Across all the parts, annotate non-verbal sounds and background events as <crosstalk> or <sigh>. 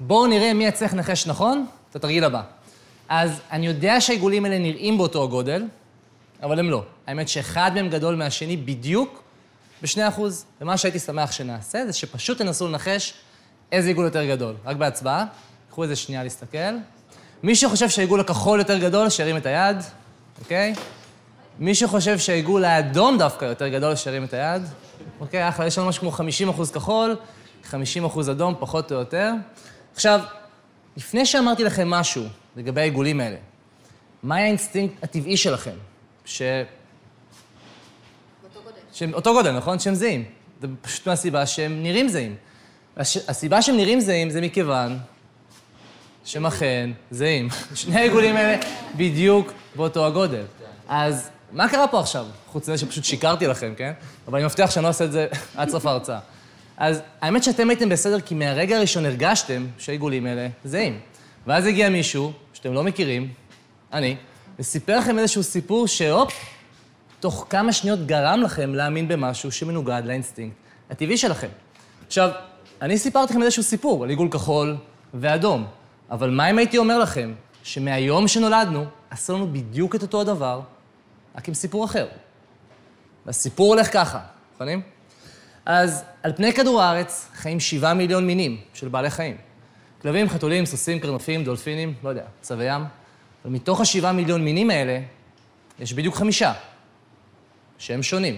בואו נראה מי יצליח לנחש נכון, את התרגיל הבא. אז אני יודע שהעיגולים האלה נראים באותו הגודל, אבל הם לא. האמת שאחד מהם גדול מהשני בדיוק ב-2%. ומה שהייתי שמח שנעשה זה שפשוט תנסו לנחש איזה עיגול יותר גדול. רק בהצבעה. קחו איזה שנייה להסתכל. מי שחושב שהעיגול הכחול יותר גדול, שירים את היד, אוקיי? מי שחושב שהעיגול האדום דווקא יותר גדול, שירים את היד. אוקיי, אחלה, יש לנו משהו כמו 50 אחוז כחול, 50 אחוז אדום, פחות או יותר. עכשיו, לפני שאמרתי לכם משהו לגבי העיגולים האלה, מה היה האינסטינקט הטבעי שלכם? ש... באותו גודל. שהם אותו גודל, נכון? שהם זהים. זה פשוט מהסיבה שהם נראים זהים. הש... הסיבה שהם נראים זהים זה מכיוון שהם אכן זהים. <laughs> שני העיגולים האלה בדיוק באותו הגודל. אז מה קרה פה עכשיו? חוץ מזה שפשוט שיקרתי לכם, כן? אבל אני מבטיח שאני לא אעשה את זה <laughs> עד סוף ההרצאה. אז האמת שאתם הייתם בסדר, כי מהרגע הראשון הרגשתם שהעיגולים האלה זהים. ואז הגיע מישהו שאתם לא מכירים, אני, וסיפר לכם איזשהו סיפור שהופ, תוך כמה שניות גרם לכם להאמין במשהו שמנוגד לאינסטינקט הטבעי שלכם. עכשיו, אני סיפרתי לכם איזשהו סיפור על עיגול כחול ואדום, אבל מה אם הייתי אומר לכם שמהיום שנולדנו, עשו לנו בדיוק את אותו הדבר, רק עם סיפור אחר. והסיפור הולך ככה, מוכנים? אז על פני כדור הארץ חיים שבעה מיליון מינים של בעלי חיים. כלבים, חתולים, סוסים, קרנפים, דולפינים, לא יודע, צבי ים. ומתוך השבעה מיליון מינים האלה, יש בדיוק חמישה, שהם שונים.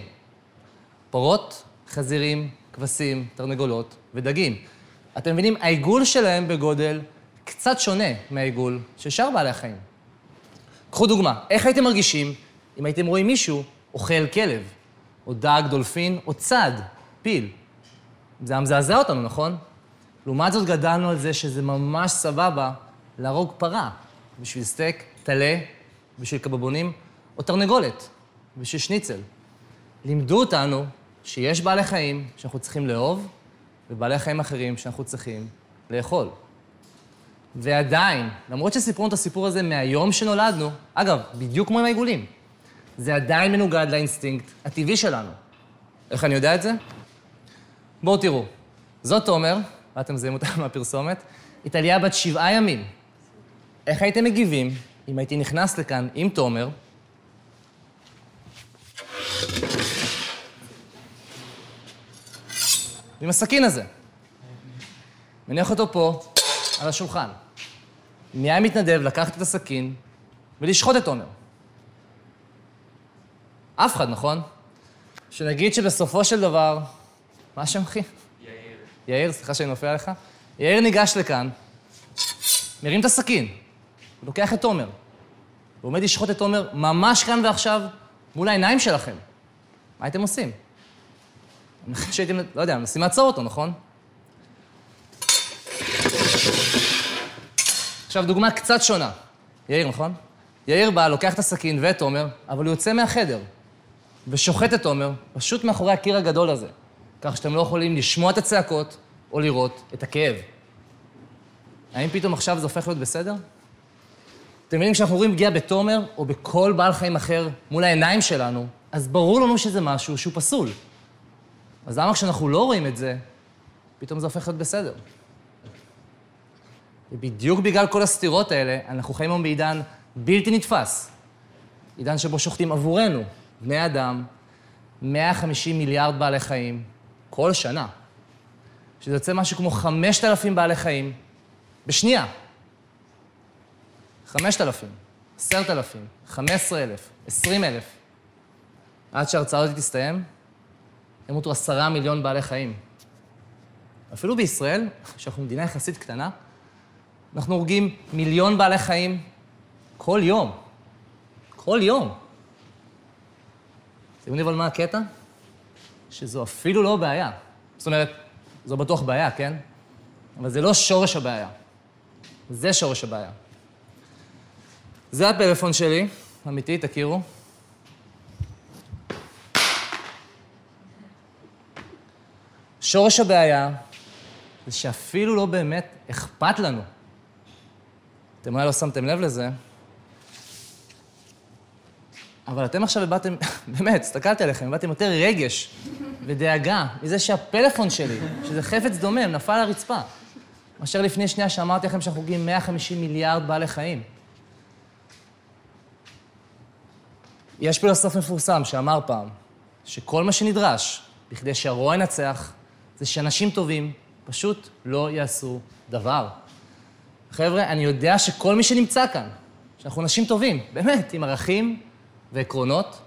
פרות, חזירים, כבשים, תרנגולות ודגים. אתם מבינים, העיגול שלהם בגודל קצת שונה מהעיגול של שאר בעלי החיים. קחו דוגמה, איך הייתם מרגישים אם הייתם רואים מישהו אוכל כלב, או דג, דולפין, או צד, פיל? זה היה מזעזע אותנו, נכון? לעומת זאת גדלנו על זה שזה ממש סבבה להרוג פרה בשביל סטייק, טלה, בשביל קבבונים, או תרנגולת, בשביל שניצל. לימדו אותנו שיש בעלי חיים שאנחנו צריכים לאהוב, ובעלי חיים אחרים שאנחנו צריכים לאכול. ועדיין, למרות שסיפרו לנו את הסיפור הזה מהיום שנולדנו, אגב, בדיוק כמו עם העיגולים, זה עדיין מנוגד לאינסטינקט הטבעי שלנו. איך אני יודע את זה? בואו תראו, זאת תומר, ואתם מזהים אותה <laughs> מהפרסומת, היא טליה בת שבעה ימים. איך הייתם מגיבים אם הייתי נכנס לכאן עם תומר, עם הסכין הזה. מניח אותו פה, על השולחן. מי היה מתנדב לקחת את הסכין ולשחוט את תומר? אף אחד, נכון? שנגיד שבסופו של דבר... מה השם, אחי? יאיר. יאיר, סליחה שאני מפריע לך. יאיר ניגש לכאן, מרים את הסכין, לוקח את תומר, ועומד לשחוט את תומר ממש כאן ועכשיו, מול העיניים שלכם. מה הייתם עושים? אני חושב שהייתם, לא יודע, מנסים לעצור אותו, נכון? עכשיו, דוגמה קצת שונה. יאיר, נכון? יאיר בא, לוקח את הסכין ואת תומר, אבל הוא יוצא מהחדר ושוחט את תומר פשוט מאחורי הקיר הגדול הזה, כך שאתם לא יכולים לשמוע את הצעקות או לראות את הכאב. האם פתאום עכשיו זה הופך להיות בסדר? אתם מבינים, כשאנחנו רואים פגיעה בתומר או בכל בעל חיים אחר מול העיניים שלנו, אז ברור לנו שזה משהו שהוא פסול. אז למה כשאנחנו לא רואים את זה, פתאום זה הופך להיות בסדר? ובדיוק בגלל כל הסתירות האלה, אנחנו חיים היום בעידן בלתי נתפס. עידן שבו שוחטים עבורנו, בני אדם, 150 מיליארד בעלי חיים כל שנה. שזה יוצא משהו כמו 5,000 בעלי חיים בשנייה. 5,000, 10,000, 15,000, 20,000. עד שההרצאה הזאת תסתיים, ימותו עשרה מיליון בעלי חיים. אפילו בישראל, שאנחנו מדינה יחסית קטנה, אנחנו הורגים מיליון בעלי חיים כל יום. כל יום. אתם יודעים אבל מה הקטע? שזו אפילו לא בעיה. זאת אומרת, זו בטוח בעיה, כן? אבל זה לא שורש הבעיה. זה שורש הבעיה. זה הפלאפון שלי, אמיתי, תכירו. שורש הבעיה זה שאפילו לא באמת אכפת לנו. אתם אולי לא שמתם לב לזה, אבל אתם עכשיו הבאתם, <laughs> באמת, הסתכלתי עליכם, הבאתם יותר רגש ודאגה מזה שהפלאפון שלי, שזה חפץ דומם, נפל על הרצפה. מאשר לפני שנייה שאמרתי לכם שאנחנו הורגים 150 מיליארד בעלי חיים. יש פילוסוף מפורסם שאמר פעם, שכל מה שנדרש בכדי שהרוע ינצח, זה שאנשים טובים פשוט לא יעשו דבר. חבר'ה, אני יודע שכל מי שנמצא כאן, שאנחנו אנשים טובים, באמת, עם ערכים ועקרונות,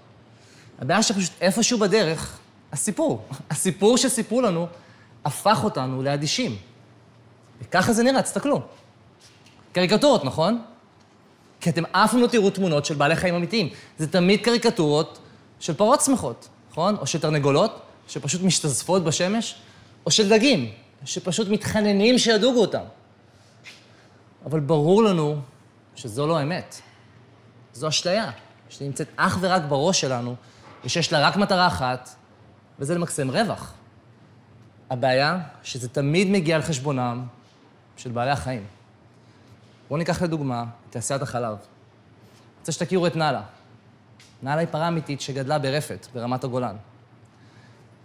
הבעיה שפשוט איפשהו בדרך, הסיפור, <laughs> הסיפור שסיפרו לנו, הפך אותנו לאדישים. וככה זה נראה, תסתכלו. קריקטורות, נכון? כי אתם אף פעם לא תראו תמונות של בעלי חיים אמיתיים. זה תמיד קריקטורות של פרות שמחות, נכון? או של תרנגולות, שפשוט משתזפות בשמש, או של דגים, שפשוט מתחננים שידוגו אותם. אבל ברור לנו שזו לא אמת. זו אשליה, שנמצאת אך ורק בראש שלנו, ושיש לה רק מטרה אחת, וזה למקסם רווח. הבעיה, שזה תמיד מגיע על חשבונם של בעלי החיים. בואו ניקח לדוגמה את תעשיית החלב. אני רוצה שתכירו את נאלה. נאלה היא פרה אמיתית שגדלה ברפת, ברמת הגולן.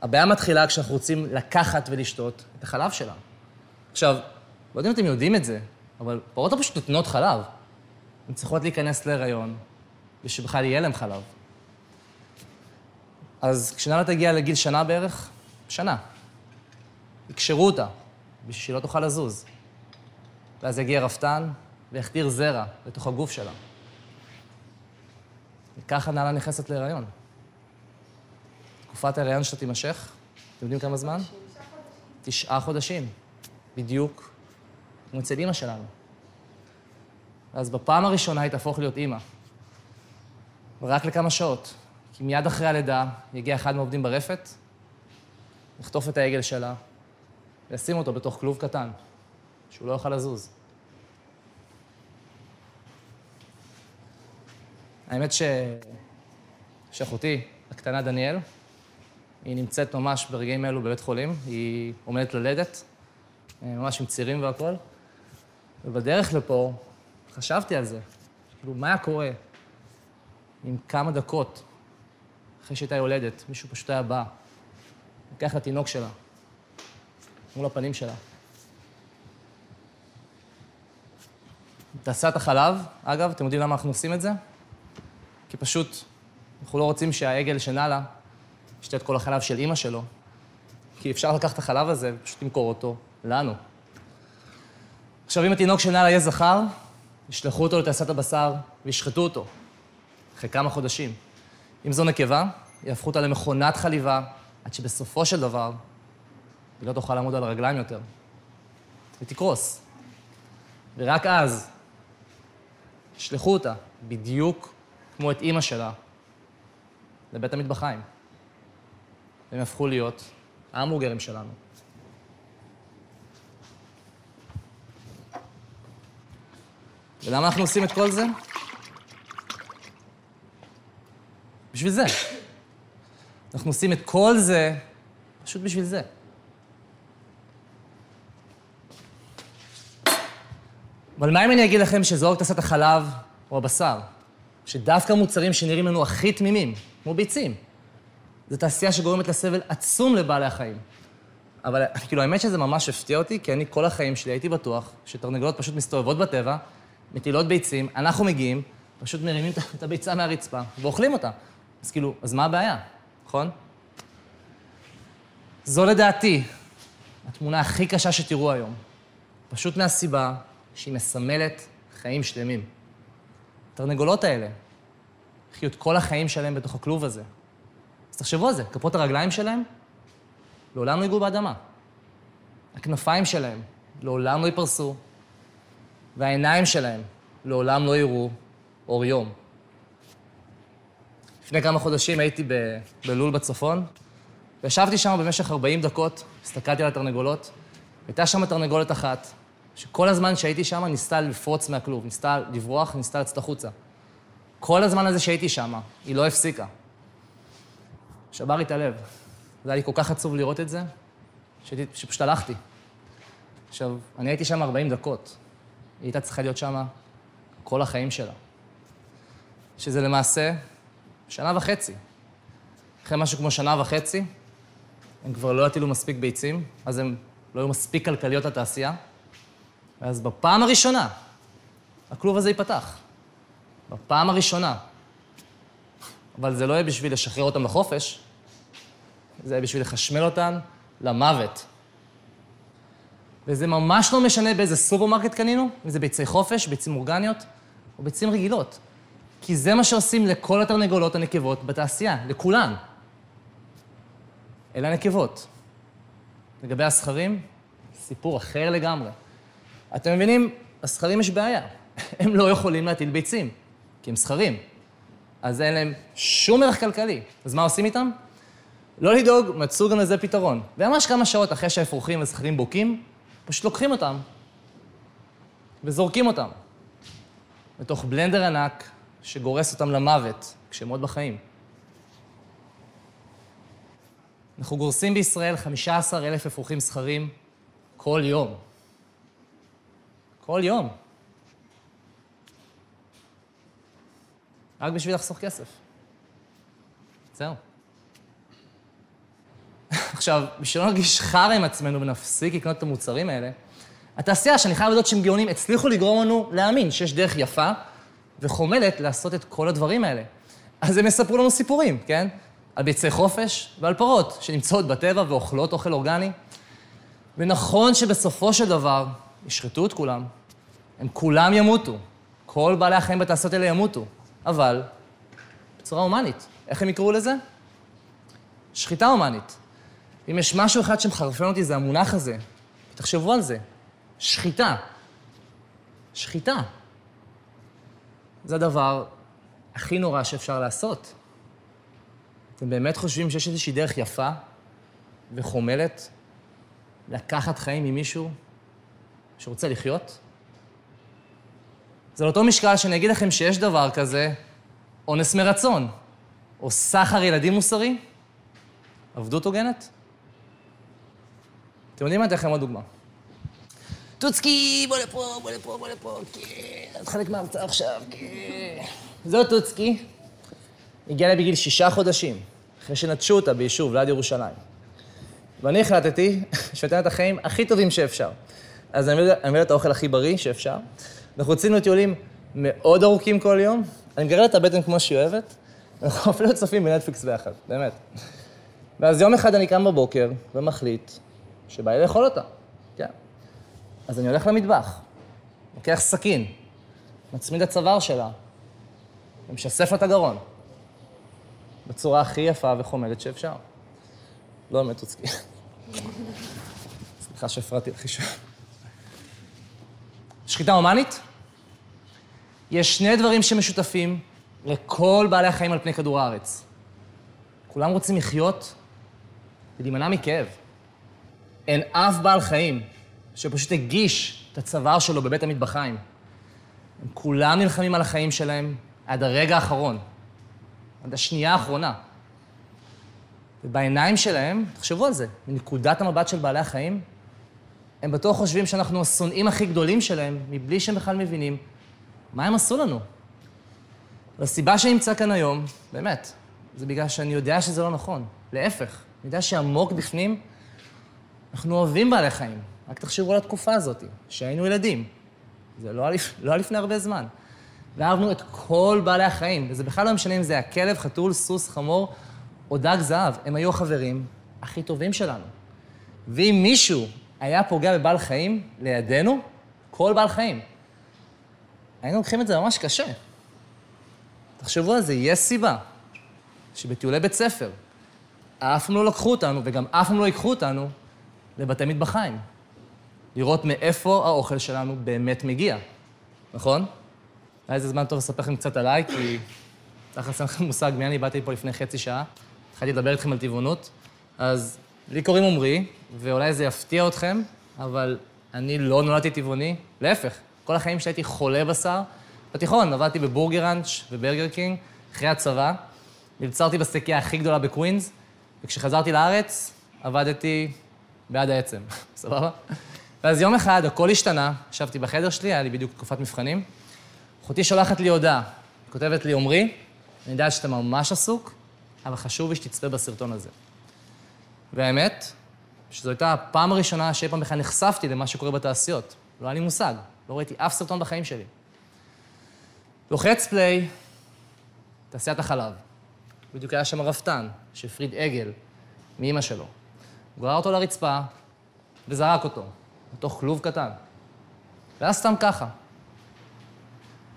הבעיה מתחילה כשאנחנו רוצים לקחת ולשתות את החלב שלה. עכשיו, לא יודע אם אתם יודעים את זה, אבל פרות לא פשוט נותנות חלב. הן צריכות להיכנס להיריון, ושבכלל יהיה להם חלב. אז כשנאלה תגיע לגיל שנה בערך, שנה, יקשרו אותה, בשביל שהיא לא תוכל לזוז. ואז יגיע רפתן ויחדיר זרע לתוך הגוף שלה. וככה נעלה נכנסת להיריון. תקופת ההיריון שלה תימשך, אתם יודעים כמה זמן? תשעה חודשים, בדיוק כמו אצל אימא שלנו. ואז בפעם הראשונה היא תהפוך להיות אימא. ורק לכמה שעות. כי מיד אחרי הלידה יגיע אחד מהעובדים ברפת, יחטוף את העגל שלה וישים אותו בתוך כלוב קטן, שהוא לא יוכל לזוז. האמת ש... שאחותי, הקטנה דניאל, היא נמצאת ממש ברגעים אלו בבית חולים, היא עומדת ללדת, ממש עם צירים והכול. ובדרך לפה חשבתי על זה, כאילו, מה היה קורה אם כמה דקות אחרי שהייתה יולדת, מישהו פשוט היה בא, לוקח לתינוק שלה, מול הפנים שלה. תעשיית החלב, אגב, אתם יודעים למה אנחנו עושים את זה? כי פשוט אנחנו לא רוצים שהעגל שנאלה ישתה את כל החלב של אימא שלו, כי אפשר לקחת את החלב הזה ופשוט למכור אותו לנו. עכשיו, אם התינוק של נאלה יהיה זכר, ישלחו אותו לתעשיית הבשר וישחטו אותו אחרי כמה חודשים. אם זו נקבה, יהפכו אותה למכונת חליבה, עד שבסופו של דבר היא לא תוכל לעמוד על הרגליים יותר. היא תקרוס. ורק אז ישלחו אותה, בדיוק כמו את אימא שלה, לבית המטבחיים. והם הפכו להיות ההמבורגרים שלנו. ולמה אנחנו עושים את כל זה? בשביל זה. אנחנו עושים את כל זה פשוט בשביל זה. אבל מה אם אני אגיד לכם שזו רק תעשיית החלב או הבשר? שדווקא מוצרים שנראים לנו הכי תמימים, כמו ביצים, זו תעשייה שגורמת לסבל עצום לבעלי החיים. אבל <laughs> כאילו, האמת שזה ממש הפתיע אותי, כי אני כל החיים שלי הייתי בטוח שתרנגולות פשוט מסתובבות בטבע, מטילות ביצים, אנחנו מגיעים, פשוט מרימים את הביצה מהרצפה ואוכלים אותה. אז כאילו, אז מה הבעיה, נכון? זו לדעתי התמונה הכי קשה שתראו היום. פשוט מהסיבה שהיא מסמלת חיים שלמים. התרנגולות האלה חיו את כל החיים שלהם בתוך הכלוב הזה. אז תחשבו על זה, כפות הרגליים שלהם לעולם לא ייגעו באדמה. הכנפיים שלהם לעולם לא ייפרסו, והעיניים שלהם לעולם לא יראו אור יום. לפני כמה חודשים הייתי ב- בלול בצפון, וישבתי שם במשך 40 דקות, הסתכלתי על התרנגולות, הייתה שם תרנגולת אחת, שכל הזמן שהייתי שם ניסתה לפרוץ מהכלוב, ניסתה לברוח, ניסתה לצאת החוצה. כל הזמן הזה שהייתי שם, היא לא הפסיקה. שבר לי את הלב. זה היה לי כל כך עצוב לראות את זה, שהייתי, שפשוט הלכתי. עכשיו, אני הייתי שם 40 דקות. היא הייתה צריכה להיות שם כל החיים שלה. שזה למעשה שנה וחצי. אחרי משהו כמו שנה וחצי, הם כבר לא יטילו מספיק ביצים, אז הם לא היו מספיק כלכליות לתעשייה. ואז בפעם הראשונה, הכלוב הזה ייפתח. בפעם הראשונה. אבל זה לא יהיה בשביל לשחרר אותם לחופש, זה יהיה בשביל לחשמל אותם למוות. וזה ממש לא משנה באיזה סופרמרקט קנינו, אם זה ביצי חופש, ביצים אורגניות, או ביצים רגילות. כי זה מה שעושים לכל התרנגולות הנקבות בתעשייה, לכולן. אלה הנקבות. לגבי הזכרים, סיפור אחר לגמרי. אתם מבינים, הזכרים יש בעיה. <laughs> הם לא יכולים להטיל ביצים, כי הם זכרים. אז אין להם שום ערך כלכלי. אז מה עושים איתם? לא לדאוג, מצאו גם לזה פתרון. וממש כמה שעות אחרי שהאפרוחים והזכרים בוקעים, פשוט לוקחים אותם וזורקים אותם לתוך בלנדר ענק שגורס אותם למוות כשהם עוד בחיים. אנחנו גורסים בישראל 15,000 אפרוחים זכרים כל יום. כל יום. רק בשביל לחסוך כסף. זהו. <laughs> עכשיו, בשביל לא נרגיש חרא עם עצמנו ונפסיק לקנות את המוצרים האלה, התעשייה, שאני חייב לדעת שהם גאונים, הצליחו לגרום לנו להאמין שיש דרך יפה וחומלת לעשות את כל הדברים האלה. אז הם יספרו לנו סיפורים, כן? על ביצי חופש ועל פרות שנמצאות בטבע ואוכלות אוכל אורגני. ונכון שבסופו של דבר ישחטו את כולם, הם כולם ימותו. כל בעלי החיים בתעשיות האלה ימותו. אבל בצורה הומנית. איך הם יקראו לזה? שחיטה הומנית. אם יש משהו אחד שמחרפן אותי, זה המונח הזה. תחשבו על זה. שחיטה. שחיטה. זה הדבר הכי נורא שאפשר לעשות. אתם באמת חושבים שיש איזושהי דרך יפה וחומלת לקחת חיים ממישהו שרוצה לחיות? זה לאותו משקל שאני אגיד לכם שיש דבר כזה, אונס מרצון, או סחר ילדים מוסרי, עבדות הוגנת. אתם יודעים מה? אתן לכם עוד דוגמה. טוצקי, בוא לפה, בוא לפה, בוא לפה, כן, את חלק מההמצאה עכשיו, כן. זאת טוצקי, הגיעה לי בגיל שישה חודשים, אחרי שנטשו אותה ביישוב ליד ירושלים. ואני החלטתי שאתן את החיים הכי טובים שאפשר. אז אני מביא את האוכל הכי בריא שאפשר. אנחנו יוצאים לטיולים מאוד ארוכים כל יום, אני מגרד את הבטן כמו שהיא אוהבת, אנחנו אפילו צופים בנטפליקס ביחד, באמת. ואז יום אחד אני קם בבוקר ומחליט שבא לי לאכול אותה. אז אני הולך למטבח, לוקח סכין, מצמיד לצוואר שלה, ומשסף לה את הגרון, בצורה הכי יפה וחומדת שאפשר. לא באמת תוצקי. סליחה שהפרעתי לך אישה. שחיטה הומנית? יש שני דברים שמשותפים לכל בעלי החיים על פני כדור הארץ. כולם רוצים לחיות ולהימנע מכאב. אין אף בעל חיים שפשוט הגיש את הצוואר שלו בבית המטבחיים. הם כולם נלחמים על החיים שלהם עד הרגע האחרון, עד השנייה האחרונה. ובעיניים שלהם, תחשבו על זה, מנקודת המבט של בעלי החיים, הם בטוח חושבים שאנחנו השונאים הכי גדולים שלהם, מבלי שהם בכלל מבינים מה הם עשו לנו. והסיבה שאני נמצא כאן היום, באמת, זה בגלל שאני יודע שזה לא נכון. להפך, אני יודע שעמוק בפנים, אנחנו אוהבים בעלי חיים. רק תחשבו על התקופה הזאת, שהיינו ילדים. זה לא היה, לא לפני הרבה זמן. ואהבנו את כל בעלי החיים, וזה בכלל לא משנה אם זה היה כלב, חתול, סוס, חמור או דג זהב. הם היו החברים הכי טובים שלנו. ואם מישהו היה פוגע בבעל חיים לידינו, כל בעל חיים, היינו לוקחים את זה ממש קשה. תחשבו על זה, יש סיבה שבטיולי בית ספר אף פעם לא לקחו אותנו, וגם אף פעם לא ייקחו אותנו, לבתי מטבחיים. לראות מאיפה האוכל שלנו באמת מגיע, נכון? היה איזה זמן טוב לספר לכם קצת עליי, כי תכלס אין לכם מושג מי אני, באתי פה לפני חצי שעה, התחלתי לדבר איתכם על טבעונות, אז לי קוראים עמרי, ואולי זה יפתיע אתכם, אבל אני לא נולדתי טבעוני, להפך, כל החיים שלי הייתי חולה בשר. בתיכון עבדתי בבורגראנץ' וברגר קינג, אחרי הצבא, מלצרתי בסטייקייה הכי גדולה בקווינס, וכשחזרתי לארץ, עבדתי בעד העצם, <laughs> סבבה? ואז יום אחד הכל השתנה, ישבתי בחדר שלי, היה לי בדיוק תקופת מבחנים. אחותי שולחת לי הודעה, כותבת לי, עמרי, אני יודעת שאתה ממש עסוק, אבל חשוב לי שתצפה בסרטון הזה. והאמת, שזו הייתה הפעם הראשונה שאי פעם בכלל נחשפתי למה שקורה בתעשיות. לא היה לי מושג. לא ראיתי אף סרטון בחיים שלי. לוחץ פליי, תעשיית החלב. בדיוק היה שם רפתן, שהפריד עגל מאימא שלו. הוא גרר אותו לרצפה וזרק אותו, לתוך כלוב קטן. והיה סתם ככה.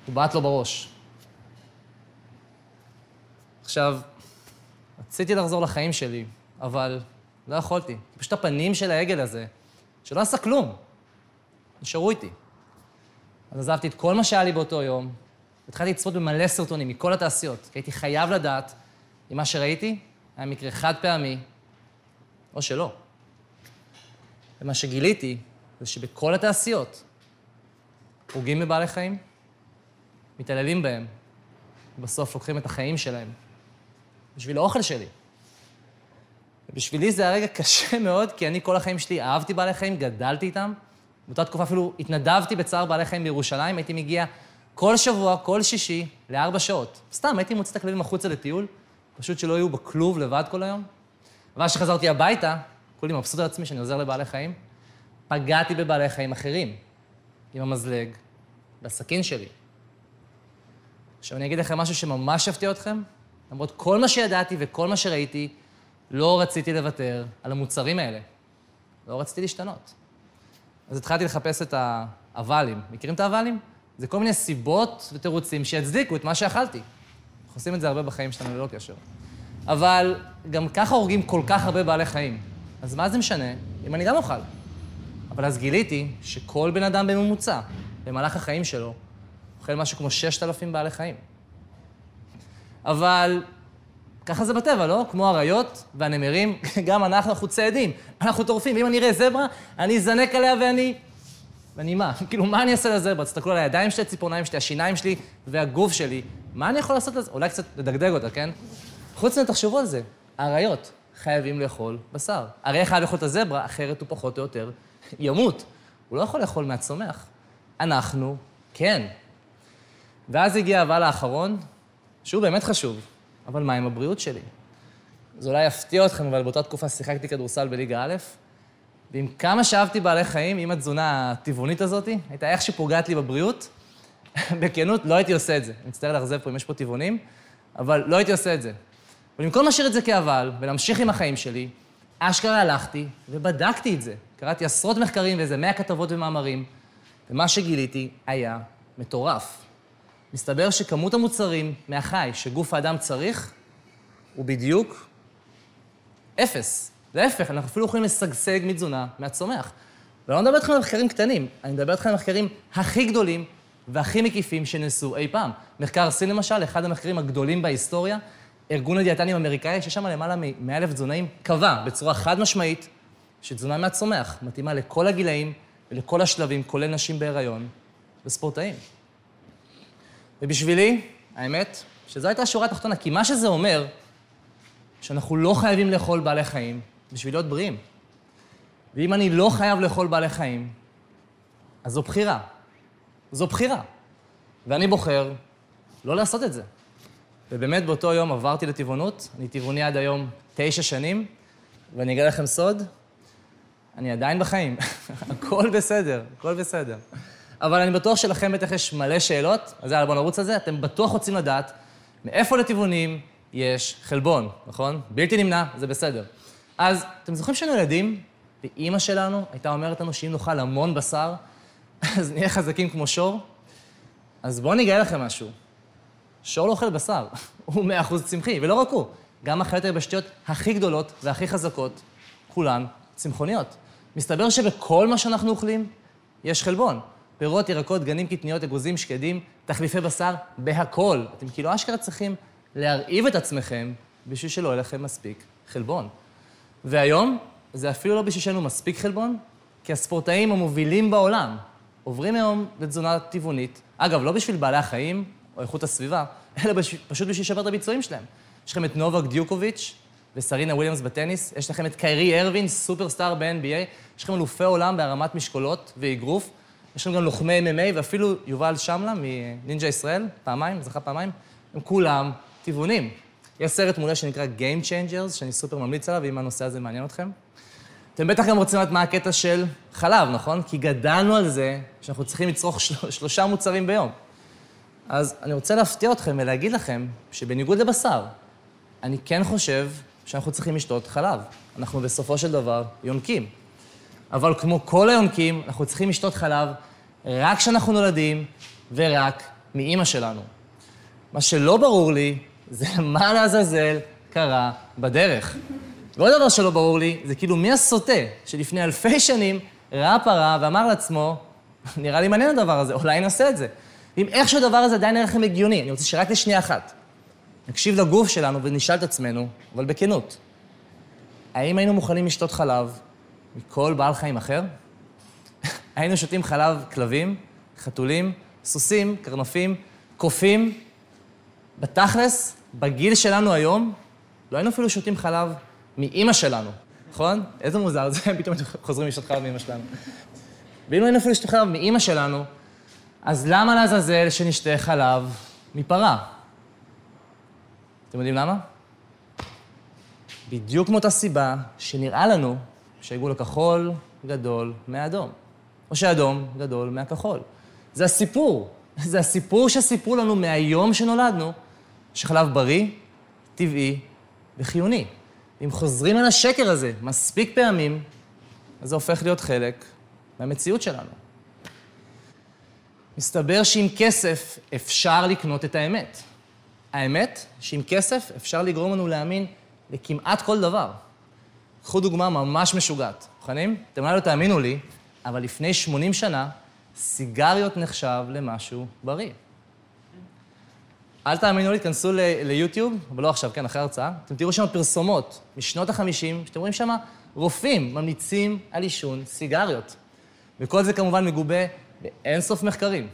הוא בעט לו בראש. עכשיו, רציתי לחזור לחיים שלי, אבל לא יכולתי. פשוט הפנים של העגל הזה, שלא עשה כלום, נשארו איתי. אז עזבתי את כל מה שהיה לי באותו יום, והתחלתי לצפות במלא סרטונים מכל התעשיות, כי הייתי חייב לדעת אם מה שראיתי היה מקרה חד פעמי, או שלא. ומה שגיליתי זה שבכל התעשיות פוגעים בבעלי חיים, מתעללים בהם, ובסוף לוקחים את החיים שלהם בשביל האוכל שלי. ובשבילי זה היה רגע <laughs> קשה מאוד, כי אני כל החיים שלי אהבתי בעלי חיים, גדלתי איתם. באותה תקופה אפילו התנדבתי בצער בעלי חיים בירושלים, הייתי מגיע כל שבוע, כל שישי, לארבע שעות. סתם, הייתי מוצא את הכלבים החוצה לטיול, פשוט שלא יהיו בכלוב לבד כל היום. ואז כשחזרתי הביתה, כולי מבסוט על עצמי שאני עוזר לבעלי חיים, פגעתי בבעלי חיים אחרים, עם המזלג, בסכין שלי. עכשיו אני אגיד לכם משהו שממש יפתיע אתכם, למרות כל מה שידעתי וכל מה שראיתי, לא רציתי לוותר על המוצרים האלה. לא רציתי להשתנות. אז התחלתי לחפש את האבלים. מכירים את האבלים? זה כל מיני סיבות ותירוצים שיצדיקו את מה שאכלתי. אנחנו עושים את זה הרבה בחיים שלנו ללא קשר. אבל גם ככה הורגים כל כך הרבה בעלי חיים. אז מה זה משנה אם אני גם אוכל? אבל אז גיליתי שכל בן אדם בממוצע, במהלך החיים שלו, אוכל משהו כמו 6,000 בעלי חיים. אבל ככה זה בטבע, לא? כמו אריות והנמרים, <laughs> גם אנחנו, אנחנו ציידים, אנחנו טורפים. אם אני אראה זברה, אני אזנק עליה ואני... ואני מה? <laughs> כאילו, מה אני אעשה לזברה? תסתכלו על הידיים שלי, הציפורניים שלי, השיניים שלי והגוף שלי. מה אני יכול לעשות לזה? אולי קצת לדגדג אותה, כן? חוץ מזה, תחשבו על זה. האריות חייבים לאכול בשר. אריה חייב לאכול את הזברה, אחרת הוא פחות או יותר ימות. הוא לא יכול לאכול מהצומח. אנחנו, כן. ואז הגיע הבל האחרון, שהוא באמת חשוב, אבל מה עם הבריאות שלי? זה אולי יפתיע אתכם, אבל באותה תקופה שיחקתי כדורסל בליגה א', ועם כמה שאהבתי בעלי חיים, עם התזונה הטבעונית הזאת, הייתה איך שפוגעת לי בבריאות, <laughs> בכנות, לא הייתי עושה את זה. אני מצטער לאכזב פה אם יש פה טבעונים, אבל לא הייתי עושה את זה. ובמקום להשאיר את זה כאבל ולהמשיך עם החיים שלי, אשכרה הלכתי ובדקתי את זה. קראתי עשרות מחקרים ואיזה מאה כתבות ומאמרים, ומה שגיליתי היה מטורף. מסתבר שכמות המוצרים מהחי שגוף האדם צריך, הוא בדיוק אפס. להפך, אנחנו אפילו יכולים לשגשג מתזונה מהצומח. ואני לא מדבר איתכם על מחקרים קטנים, אני מדבר איתכם על המחקרים הכי גדולים והכי מקיפים שנעשו אי פעם. מחקר סין למשל, אחד המחקרים הגדולים בהיסטוריה, ארגון הדיאטנים האמריקאי, שיש שם למעלה מ-100 אלף תזונאים, קבע בצורה חד משמעית שתזונה מהצומח מתאימה לכל הגילאים ולכל השלבים, כולל נשים בהיריון וספורטאים. ובשבילי, האמת, שזו הייתה השורה התחתונה, כי מה שזה אומר, שאנחנו לא חייבים לאכול בעלי חיים בשביל להיות בריאים. ואם אני לא חייב לאכול בעלי חיים, אז זו בחירה. זו בחירה. ואני בוחר לא לעשות את זה. ובאמת באותו יום עברתי לטבעונות, אני טבעוני עד היום תשע שנים, ואני אגלה לכם סוד, אני עדיין בחיים. הכל בסדר, הכל בסדר. אבל אני בטוח שלכם בטח יש מלא שאלות, אז יאללה, בואו נרוץ על זה. אתם בטוח רוצים לדעת מאיפה לטבעונים יש חלבון, נכון? בלתי נמנע, זה בסדר. אז אתם זוכרים שהיינו ילדים, ואימא שלנו הייתה אומרת לנו שאם נאכל המון בשר, <laughs> אז נהיה חזקים כמו שור? אז בואו אני אגלה לכם משהו. שור לא אוכל בשר, <laughs> הוא מאה אחוז צמחי, ולא רק הוא, גם החיות היבשתיות הכי גדולות והכי חזקות, כולן צמחוניות. מסתבר שבכל מה שאנחנו אוכלים יש חלבון. פירות, ירקות, גנים, קטניות, אגוזים, שקדים, תחליפי בשר, בהכול. אתם כאילו אשכרה צריכים להרעיב את עצמכם בשביל שלא יהיה לכם מספיק חלבון. והיום, זה אפילו לא בשביל שיהיה לנו מספיק חלבון, כי הספורטאים המובילים בעולם עוברים היום לתזונה טבעונית. אגב, לא בשביל בעלי החיים או איכות הסביבה, <laughs> אלא בשביל, פשוט בשביל לשפר את הביצועים שלהם. יש לכם את נובק דיוקוביץ' וסרינה וויליאמס בטניס, יש לכם את קיירי ארווין, סופרסטאר ב-NBA, יש לכם אלופי עולם בהרמת משקולות ואגרוף, יש לנו גם לוחמי MMA, ואפילו יובל שמלה מנינג'ה ישראל, פעמיים, זכה פעמיים, הם כולם טבעונים. יש סרט מעולה שנקרא Game Changers, שאני סופר ממליץ עליו, אם הנושא הזה מעניין אתכם. אתם בטח גם רוצים לדעת מה הקטע של חלב, נכון? כי גדלנו על זה שאנחנו צריכים לצרוך של... שלושה מוצרים ביום. אז אני רוצה להפתיע אתכם ולהגיד לכם שבניגוד לבשר, אני כן חושב שאנחנו צריכים לשתות חלב. אנחנו בסופו של דבר יונקים. אבל כמו כל היונקים, אנחנו צריכים לשתות חלב רק כשאנחנו נולדים ורק מאימא שלנו. מה שלא ברור לי זה <laughs> מה לעזאזל קרה בדרך. ועוד דבר שלא ברור לי, זה כאילו מי הסוטה שלפני אלפי שנים ראה פרה ואמר לעצמו, נראה לי מעניין הדבר הזה, אולי נעשה את זה. ואם איכשהו הדבר הזה עדיין נראה לכם הגיוני, אני רוצה שרק לשנייה אחת נקשיב לגוף שלנו ונשאל את עצמנו, אבל בכנות, האם היינו מוכנים לשתות חלב מכל בעל חיים אחר? <laughs> היינו שותים חלב כלבים, חתולים, סוסים, קרנפים, קופים. בתכלס, בגיל שלנו היום, לא היינו אפילו שותים חלב מאימא שלנו, נכון? איזה מוזר זה, <laughs> פתאום חוזרים לשתות חלב מאימא שלנו. ואם לא היינו אפילו לשתות חלב מאימא שלנו, אז למה לעזאזל שנשתה חלב מפרה? אתם יודעים למה? בדיוק מאותה סיבה שנראה לנו שהעיגול הכחול גדול מהאדום, או שהאדום גדול מהכחול. זה הסיפור. זה הסיפור שסיפרו לנו מהיום שנולדנו, שחלב בריא, טבעי וחיוני. אם חוזרים על השקר הזה מספיק פעמים, אז זה הופך להיות חלק מהמציאות שלנו. מסתבר שעם כסף אפשר לקנות את האמת. האמת שעם כסף אפשר לגרום לנו להאמין לכמעט כל דבר. קחו דוגמה ממש משוגעת. מוכנים? אתם אולי לא תאמינו לי, אבל לפני 80 שנה, סיגריות נחשב למשהו בריא. אל תאמינו לי, תיכנסו ליוטיוב, אבל לא עכשיו, כן, אחרי ההרצאה, אתם תראו שם פרסומות משנות ה-50, שאתם רואים שם רופאים ממליצים על עישון סיגריות. וכל זה כמובן מגובה באינסוף מחקרים.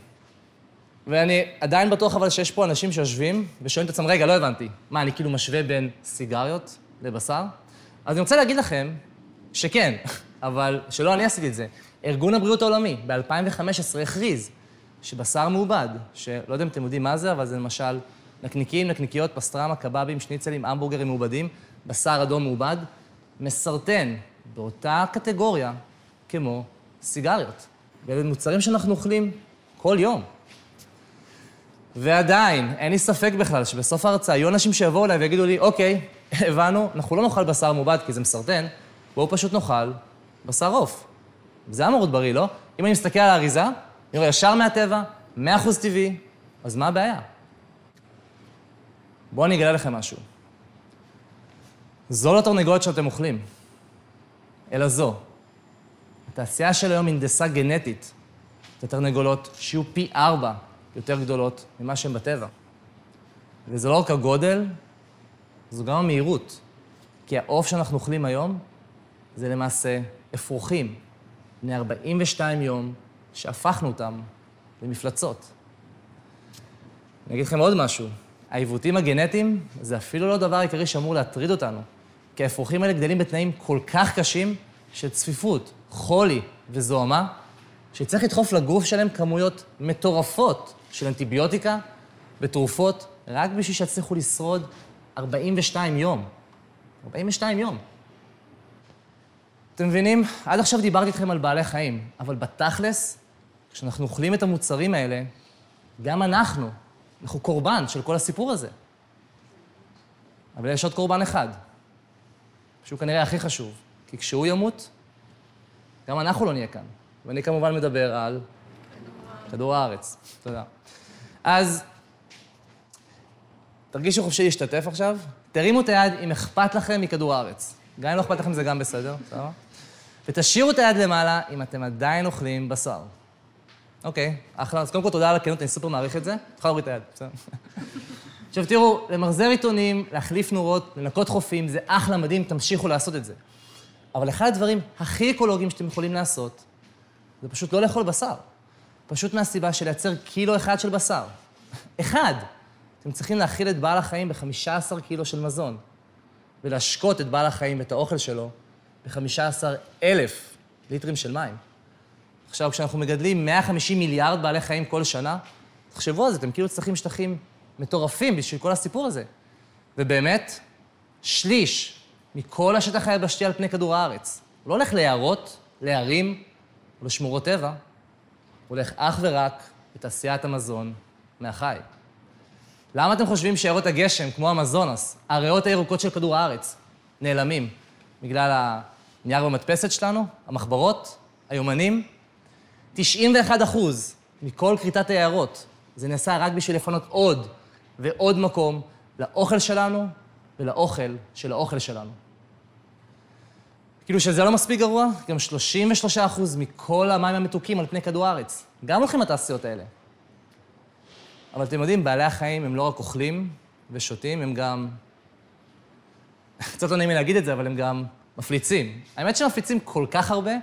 ואני עדיין בטוח אבל שיש פה אנשים שיושבים ושואלים את עצמם, רגע, לא הבנתי, מה, אני כאילו משווה בין סיגריות לבשר? אז אני רוצה להגיד לכם שכן, <laughs> אבל שלא אני עשיתי את זה. ארגון הבריאות העולמי ב-2015 הכריז שבשר מעובד, שלא יודע אם אתם יודעים מה זה, אבל זה למשל נקניקים, נקניקיות, פסטרמה, קבבים, שניצלים, המבורגרים מעובדים, בשר אדום מעובד, מסרטן באותה קטגוריה כמו סיגריות. ואלה מוצרים שאנחנו אוכלים כל יום. ועדיין, אין לי ספק בכלל שבסוף ההרצאה יהיו אנשים שיבואו אליי ויגידו לי, אוקיי, הבנו, אנחנו לא נאכל בשר מעובד כי זה מסרטן, בואו פשוט נאכל בשר עוף. זה אמור להיות בריא, לא? אם אני מסתכל על האריזה, אני רואה ישר מהטבע, 100% טבעי, אז מה הבעיה? בואו אני אגלה לכם משהו. זו לא תרנגולת שאתם אוכלים, אלא זו. התעשייה של היום הנדסה גנטית את התרנגולות שיהיו פי ארבע יותר גדולות ממה שהן בטבע. וזה לא רק הגודל, זו גם המהירות. כי העוף שאנחנו אוכלים היום זה למעשה אפרוחים בני 42 יום שהפכנו אותם למפלצות. אני אגיד לכם עוד משהו, העיוותים הגנטיים זה אפילו לא הדבר העיקרי שאמור להטריד אותנו, כי האפרוחים האלה גדלים בתנאים כל כך קשים של צפיפות, חולי וזוהמה, שצריך לדחוף לגוף שלהם כמויות מטורפות של אנטיביוטיקה ותרופות, רק בשביל שיצליחו לשרוד 42 יום. 42 יום. אתם מבינים? עד עכשיו דיברתי איתכם על בעלי חיים, אבל בתכלס, כשאנחנו אוכלים את המוצרים האלה, גם אנחנו, אנחנו קורבן של כל הסיפור הזה. אבל יש עוד קורבן אחד, שהוא כנראה הכי חשוב, כי כשהוא ימות, גם אנחנו לא נהיה כאן. ואני כמובן מדבר על כדור הארץ. תודה. אז תרגישו חופשי להשתתף עכשיו. תרימו את היד אם אכפת לכם מכדור הארץ. גם אם לא אכפת לכם זה גם בסדר, בסדר? ותשאירו את היד למעלה אם אתם עדיין אוכלים בשר. אוקיי, אחלה. אז קודם כל תודה על הכנות, אני סופר מעריך את זה. תוכל להוריד את היד, בסדר? עכשיו תראו, למחזר עיתונים, להחליף נורות, לנקות חופים, זה אחלה, מדהים, תמשיכו לעשות את זה. אבל אחד הדברים הכי אקולוגיים שאתם יכולים לעשות, זה פשוט לא לאכול בשר. פשוט מהסיבה של לייצר קילו אחד של בשר. <laughs> אחד. אתם צריכים להאכיל את בעל החיים ב-15 קילו של מזון, ולהשקות את בעל החיים ואת האוכל שלו ב-15 אלף ליטרים של מים. עכשיו, כשאנחנו מגדלים 150 מיליארד בעלי חיים כל שנה, תחשבו על זה, אתם כאילו צריכים שטחים מטורפים בשביל כל הסיפור הזה. ובאמת, שליש מכל השטח היבשתי על פני כדור הארץ הוא לא הולך ליערות, להרים או לשמורות טבע, הולך אך ורק לתעשיית המזון מהחי. למה אתם חושבים שיערות הגשם, כמו המזונס, הריאות הירוקות של כדור הארץ, נעלמים? בגלל הנייר במדפסת שלנו, המחברות, היומנים? 91 אחוז מכל כריתת היערות, זה נעשה רק בשביל לפנות עוד ועוד מקום לאוכל שלנו ולאוכל של האוכל שלנו. כאילו שזה לא מספיק גרוע, גם 33 אחוז מכל המים המתוקים על פני כדור הארץ, גם הולכים לתעשיות האלה. אבל אתם יודעים, בעלי החיים הם לא רק אוכלים ושותים, הם גם... <laughs> קצת לא נעים לי להגיד את זה, אבל הם גם מפליצים. האמת שמפליצים כל כך הרבה,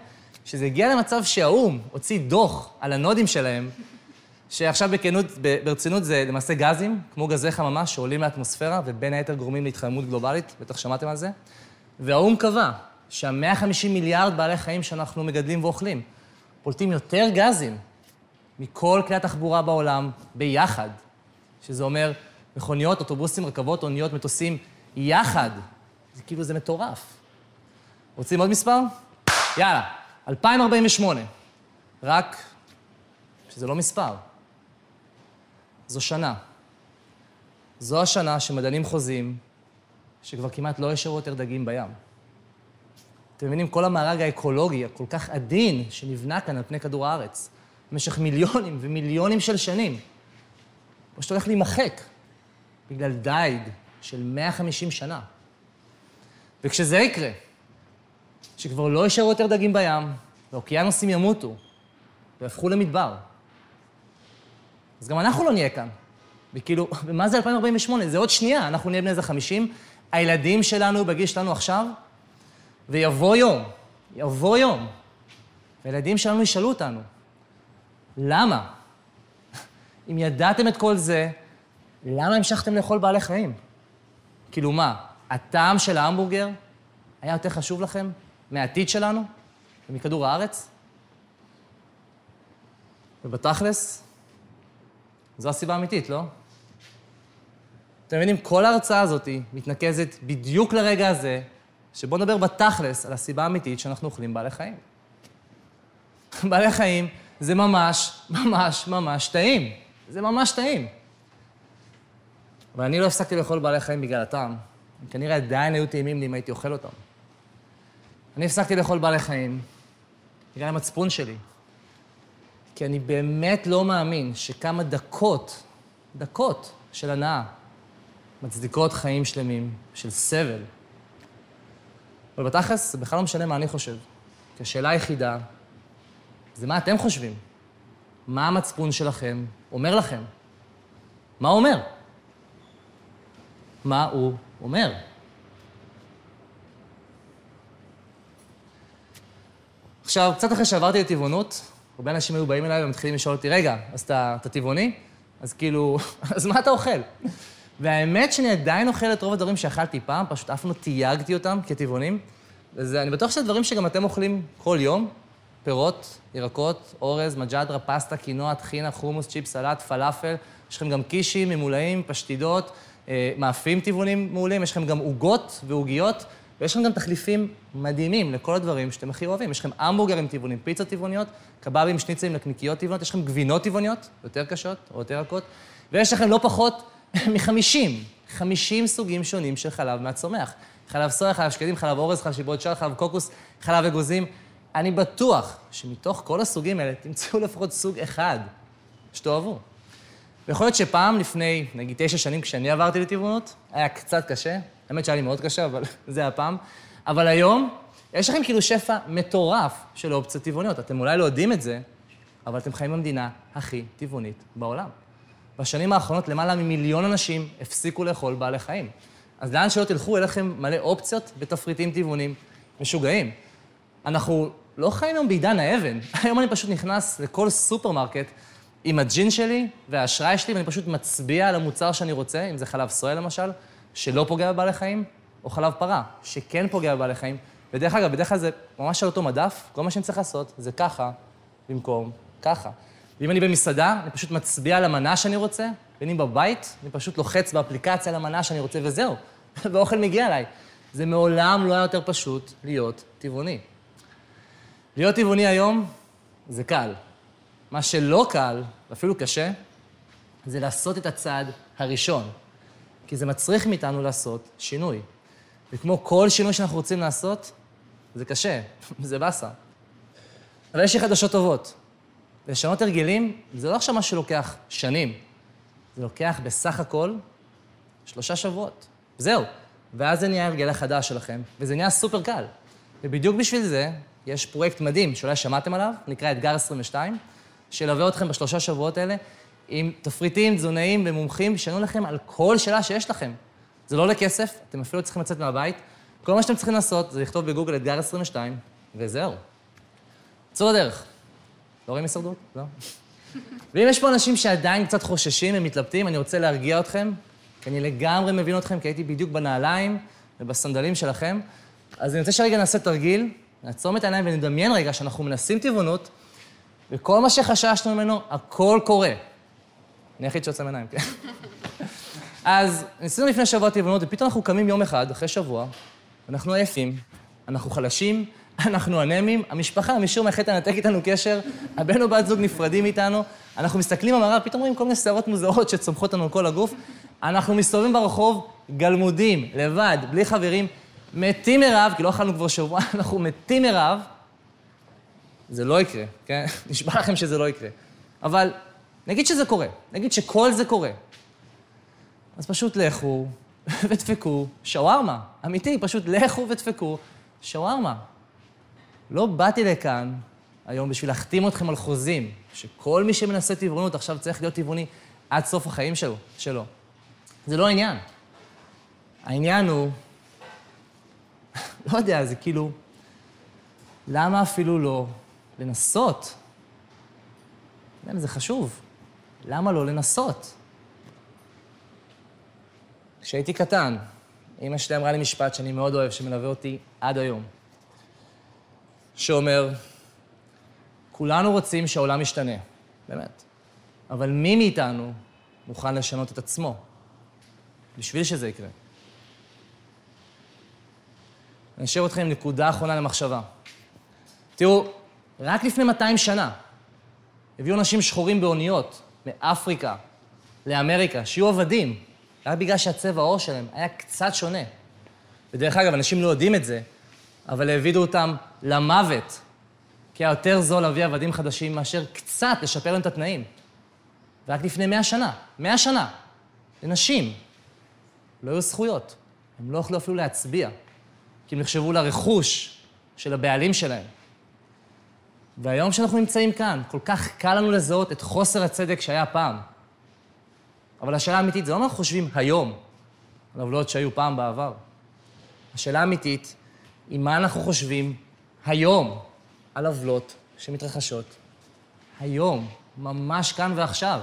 שזה הגיע למצב שהאו"ם הוציא דוח על הנודים שלהם, שעכשיו בכנות, ברצינות זה למעשה גזים, כמו גזי חממה שעולים לאטמוספירה, ובין היתר גורמים להתחממות גלובלית, בטח שמעתם על זה. והאו"ם קבע שה-150 מיליארד בעלי חיים שאנחנו מגדלים ואוכלים, פולטים יותר גזים מכל כלי התחבורה בעולם ביחד, שזה אומר מכוניות, אוטובוסים, רכבות, אוניות, מטוסים, יחד. זה כאילו, זה מטורף. רוצים עוד מספר? יאללה, 2048. רק שזה לא מספר, זו שנה. זו השנה שמדענים חוזים שכבר כמעט לא יישארו יותר דגים בים. אתם מבינים? כל המארג האקולוגי הכל כך עדין שנבנה כאן על פני כדור הארץ, במשך מיליונים ומיליונים של שנים, פשוט הולך להימחק בגלל דייג של 150 שנה. וכשזה יקרה, שכבר לא יישארו יותר דגים בים, והאוקיינוסים ימותו, ויהפכו למדבר, אז גם אנחנו לא נהיה כאן. וכאילו, <laughs> ומה זה 2048? זה עוד שנייה, אנחנו נהיה בני איזה 50, הילדים שלנו בגיל שלנו עכשיו, ויבוא יום, יבוא יום, והילדים שלנו ישאלו אותנו, למה? <laughs> אם ידעתם את כל זה, למה המשכתם לאכול בעלי חיים? כאילו מה, הטעם של ההמבורגר היה יותר חשוב לכם מהעתיד שלנו ומכדור הארץ? ובתכלס, זו הסיבה האמיתית, לא? אתם מבינים, כל ההרצאה הזאת מתנקזת בדיוק לרגע הזה, שבואו נדבר בתכלס על הסיבה האמיתית שאנחנו אוכלים בעלי חיים. <laughs> בעלי חיים זה ממש, ממש, ממש טעים. זה ממש טעים. אבל אני לא הפסקתי לאכול בעלי חיים בגלל הטעם. הם כנראה עדיין היו טעימים לי אם הייתי אוכל אותם. אני הפסקתי לאכול בעלי חיים בגלל המצפון שלי. כי אני באמת לא מאמין שכמה דקות, דקות של הנאה, מצדיקות חיים שלמים של סבל. אבל בתכלס, זה בכלל לא משנה מה אני חושב. כי השאלה היחידה זה מה אתם חושבים. מה המצפון שלכם אומר לכם? מה הוא אומר? מה הוא אומר? עכשיו, קצת אחרי שעברתי לטבעונות, הרבה אנשים היו באים אליי ומתחילים לשאול אותי, רגע, אז אתה, אתה טבעוני? אז כאילו, <laughs> אז מה אתה אוכל? והאמת שאני עדיין אוכל את רוב הדברים שאכלתי פעם, פשוט אף פעם לא תייגתי אותם כטבעונים. ואני בטוח שזה דברים שגם אתם אוכלים כל יום, פירות, ירקות, אורז, מג'דרה, פסטה, קינוע, טחינה, חומוס, צ'יפ, סלט, פלאפל. יש לכם גם קישים, ממולאים, פשטידות, אה, מאפים טבעונים מעולים, יש לכם גם עוגות ועוגיות. ויש לכם גם תחליפים מדהימים לכל הדברים שאתם הכי אוהבים. יש לכם המבורגרים טבעונים, פיצות טבעוניות, קבבים, שניצלים, נקניקיות טבעוניות, יש לכם גבינות טבעוניות, יותר קשות או יותר רכות, ויש לכם לא פחות מ-50, 50 סוגים שונים של חלב מהצומח. חלב סויה, חלב שקדים, חלב אורז, חלב שיבולת שער, חלב קוקוס, חלב אגוזים. אני בטוח שמתוך כל הסוגים האלה תמצאו לפחות סוג אחד שתאהבו. ויכול להיות שפעם, לפני, נגיד, תשע שנים, כשאני עברתי לטבעונות, היה קצת קשה, האמת שהיה לי מאוד קשה, אבל <laughs> זה היה פעם. אבל היום, יש לכם כאילו שפע מטורף של אופציות טבעוניות. אתם אולי לא יודעים את זה, אבל אתם חיים במדינה הכי טבעונית בעולם. בשנים האחרונות למעלה ממיליון אנשים הפסיקו לאכול בעלי חיים. אז לאן שלא תלכו, יהיה לכם מלא אופציות ותפריטים טבעונים משוגעים. אנחנו לא חיים היום בעידן האבן. <laughs> היום אני פשוט נכנס לכל סופרמרקט עם הג'ינס שלי והאשראי שלי, ואני פשוט מצביע על המוצר שאני רוצה, אם זה חלב סויה למשל, שלא פוגע בבעלי חיים, או חלב פרה, שכן פוגע בבעלי חיים. ודרך אגב, בדרך כלל זה ממש על אותו מדף, כל מה שאני צריך לעשות זה ככה, במקום ככה. ואם אני במסעדה, אני פשוט מצביע על המנה שאני רוצה, ואם אני בבית, אני פשוט לוחץ באפליקציה על המנה שאני רוצה, וזהו, <laughs> והאוכל מגיע אליי. זה מעולם לא היה יותר פשוט להיות טבעוני. להיות טבעוני היום זה קל. מה שלא קל, ואפילו קשה, זה לעשות את הצעד הראשון. כי זה מצריך מאיתנו לעשות שינוי. וכמו כל שינוי שאנחנו רוצים לעשות, זה קשה, <laughs> זה באסה. אבל יש לי חדשות טובות. לשנות הרגלים זה לא עכשיו מה שלוקח שנים, זה לוקח בסך הכל שלושה שבועות. זהו. ואז זה נהיה הרגל החדש שלכם, וזה נהיה סופר קל. ובדיוק בשביל זה, יש פרויקט מדהים שאולי שמעתם עליו, נקרא אתגר 22, שילווה אתכם בשלושה שבועות האלה עם תפריטים תזונאיים ומומחים שיענו לכם על כל שאלה שיש לכם. זה לא עולה כסף, אתם אפילו צריכים לצאת מהבית. כל מה שאתם צריכים לעשות זה לכתוב בגוגל אתגר 22, וזהו. צאו לדרך. לא רואים הישרדות? לא. ואם יש פה אנשים שעדיין קצת חוששים, הם מתלבטים, אני רוצה להרגיע אתכם, כי אני לגמרי מבין אתכם, כי הייתי בדיוק בנעליים ובסנדלים שלכם. אז אני רוצה שרגע נעשה תרגיל, נעצום את העיניים ונדמיין רגע שאנחנו מנסים טבעונות, וכל מה שחששנו ממנו, הכל קורה. אני היחיד שיוצא מעיניים, כן? אז ניסינו לפני שבוע טבעונות, ופתאום אנחנו קמים יום אחד, אחרי שבוע, אנחנו עייפים, אנחנו חלשים, אנחנו אנמים, המשפחה משום מה החליטה לנתק איתנו קשר, הבן או בת זוג נפרדים מאיתנו, אנחנו מסתכלים במראה, פתאום רואים כל מיני שערות מוזרות שצומחות לנו כל הגוף, אנחנו מסתובבים ברחוב, גלמודים, לבד, בלי חברים, מתים מרעב, כי לא אכלנו כבר שבוע, <laughs> אנחנו מתים מרעב. זה לא יקרה, כן? <laughs> נשבע לכם שזה לא יקרה. אבל נגיד שזה קורה, נגיד שכל זה קורה. אז פשוט לכו <laughs> ודפקו שווארמה. אמיתי, פשוט לכו ודפקו שווארמה. לא באתי לכאן היום בשביל להחתים אתכם על חוזים, שכל מי שמנסה טבעונות עכשיו צריך להיות טבעוני עד סוף החיים שלו. שלו. זה לא העניין. העניין הוא, <laughs> לא יודע, זה כאילו, למה אפילו לא לנסות? זה חשוב. למה לא לנסות? כשהייתי קטן, אימא שלי אמרה לי משפט שאני מאוד אוהב, שמלווה אותי עד היום, שאומר, כולנו רוצים שהעולם ישתנה, באמת, אבל מי מאיתנו מוכן לשנות את עצמו בשביל שזה יקרה? אני אשאיר אתכם עם נקודה אחרונה למחשבה. תראו, רק לפני 200 שנה הביאו אנשים שחורים באוניות מאפריקה לאמריקה, שיהיו עבדים, רק בגלל שהצבע העור שלהם היה קצת שונה. ודרך אגב, אנשים לא יודעים את זה, אבל העבידו אותם למוות, כי היה יותר זול להביא עבדים חדשים מאשר קצת לשפר להם את התנאים. ורק לפני מאה שנה, מאה שנה, לנשים לא היו זכויות. הם לא יכלו אפילו להצביע, כי הם נחשבו לרכוש של הבעלים שלהם. והיום שאנחנו נמצאים כאן, כל כך קל לנו לזהות את חוסר הצדק שהיה פעם. אבל השאלה האמיתית, זה לא מה אנחנו חושבים היום על עוולות שהיו פעם בעבר. השאלה האמיתית היא מה אנחנו חושבים היום על עוולות שמתרחשות היום, ממש כאן ועכשיו.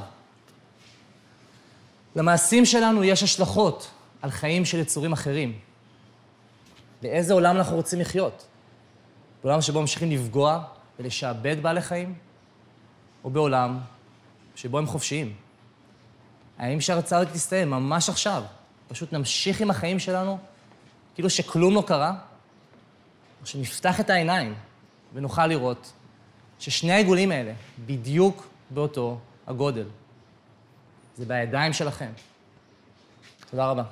למעשים שלנו יש השלכות על חיים של יצורים אחרים. באיזה עולם אנחנו רוצים לחיות? בעולם שבו ממשיכים לפגוע ולשעבד בעלי חיים, או בעולם שבו הם חופשיים? האם שההרצאה הזאת תסתיים ממש עכשיו? פשוט נמשיך עם החיים שלנו כאילו שכלום לא קרה? או שנפתח את העיניים ונוכל לראות ששני העיגולים האלה בדיוק באותו הגודל. זה בידיים שלכם. תודה רבה.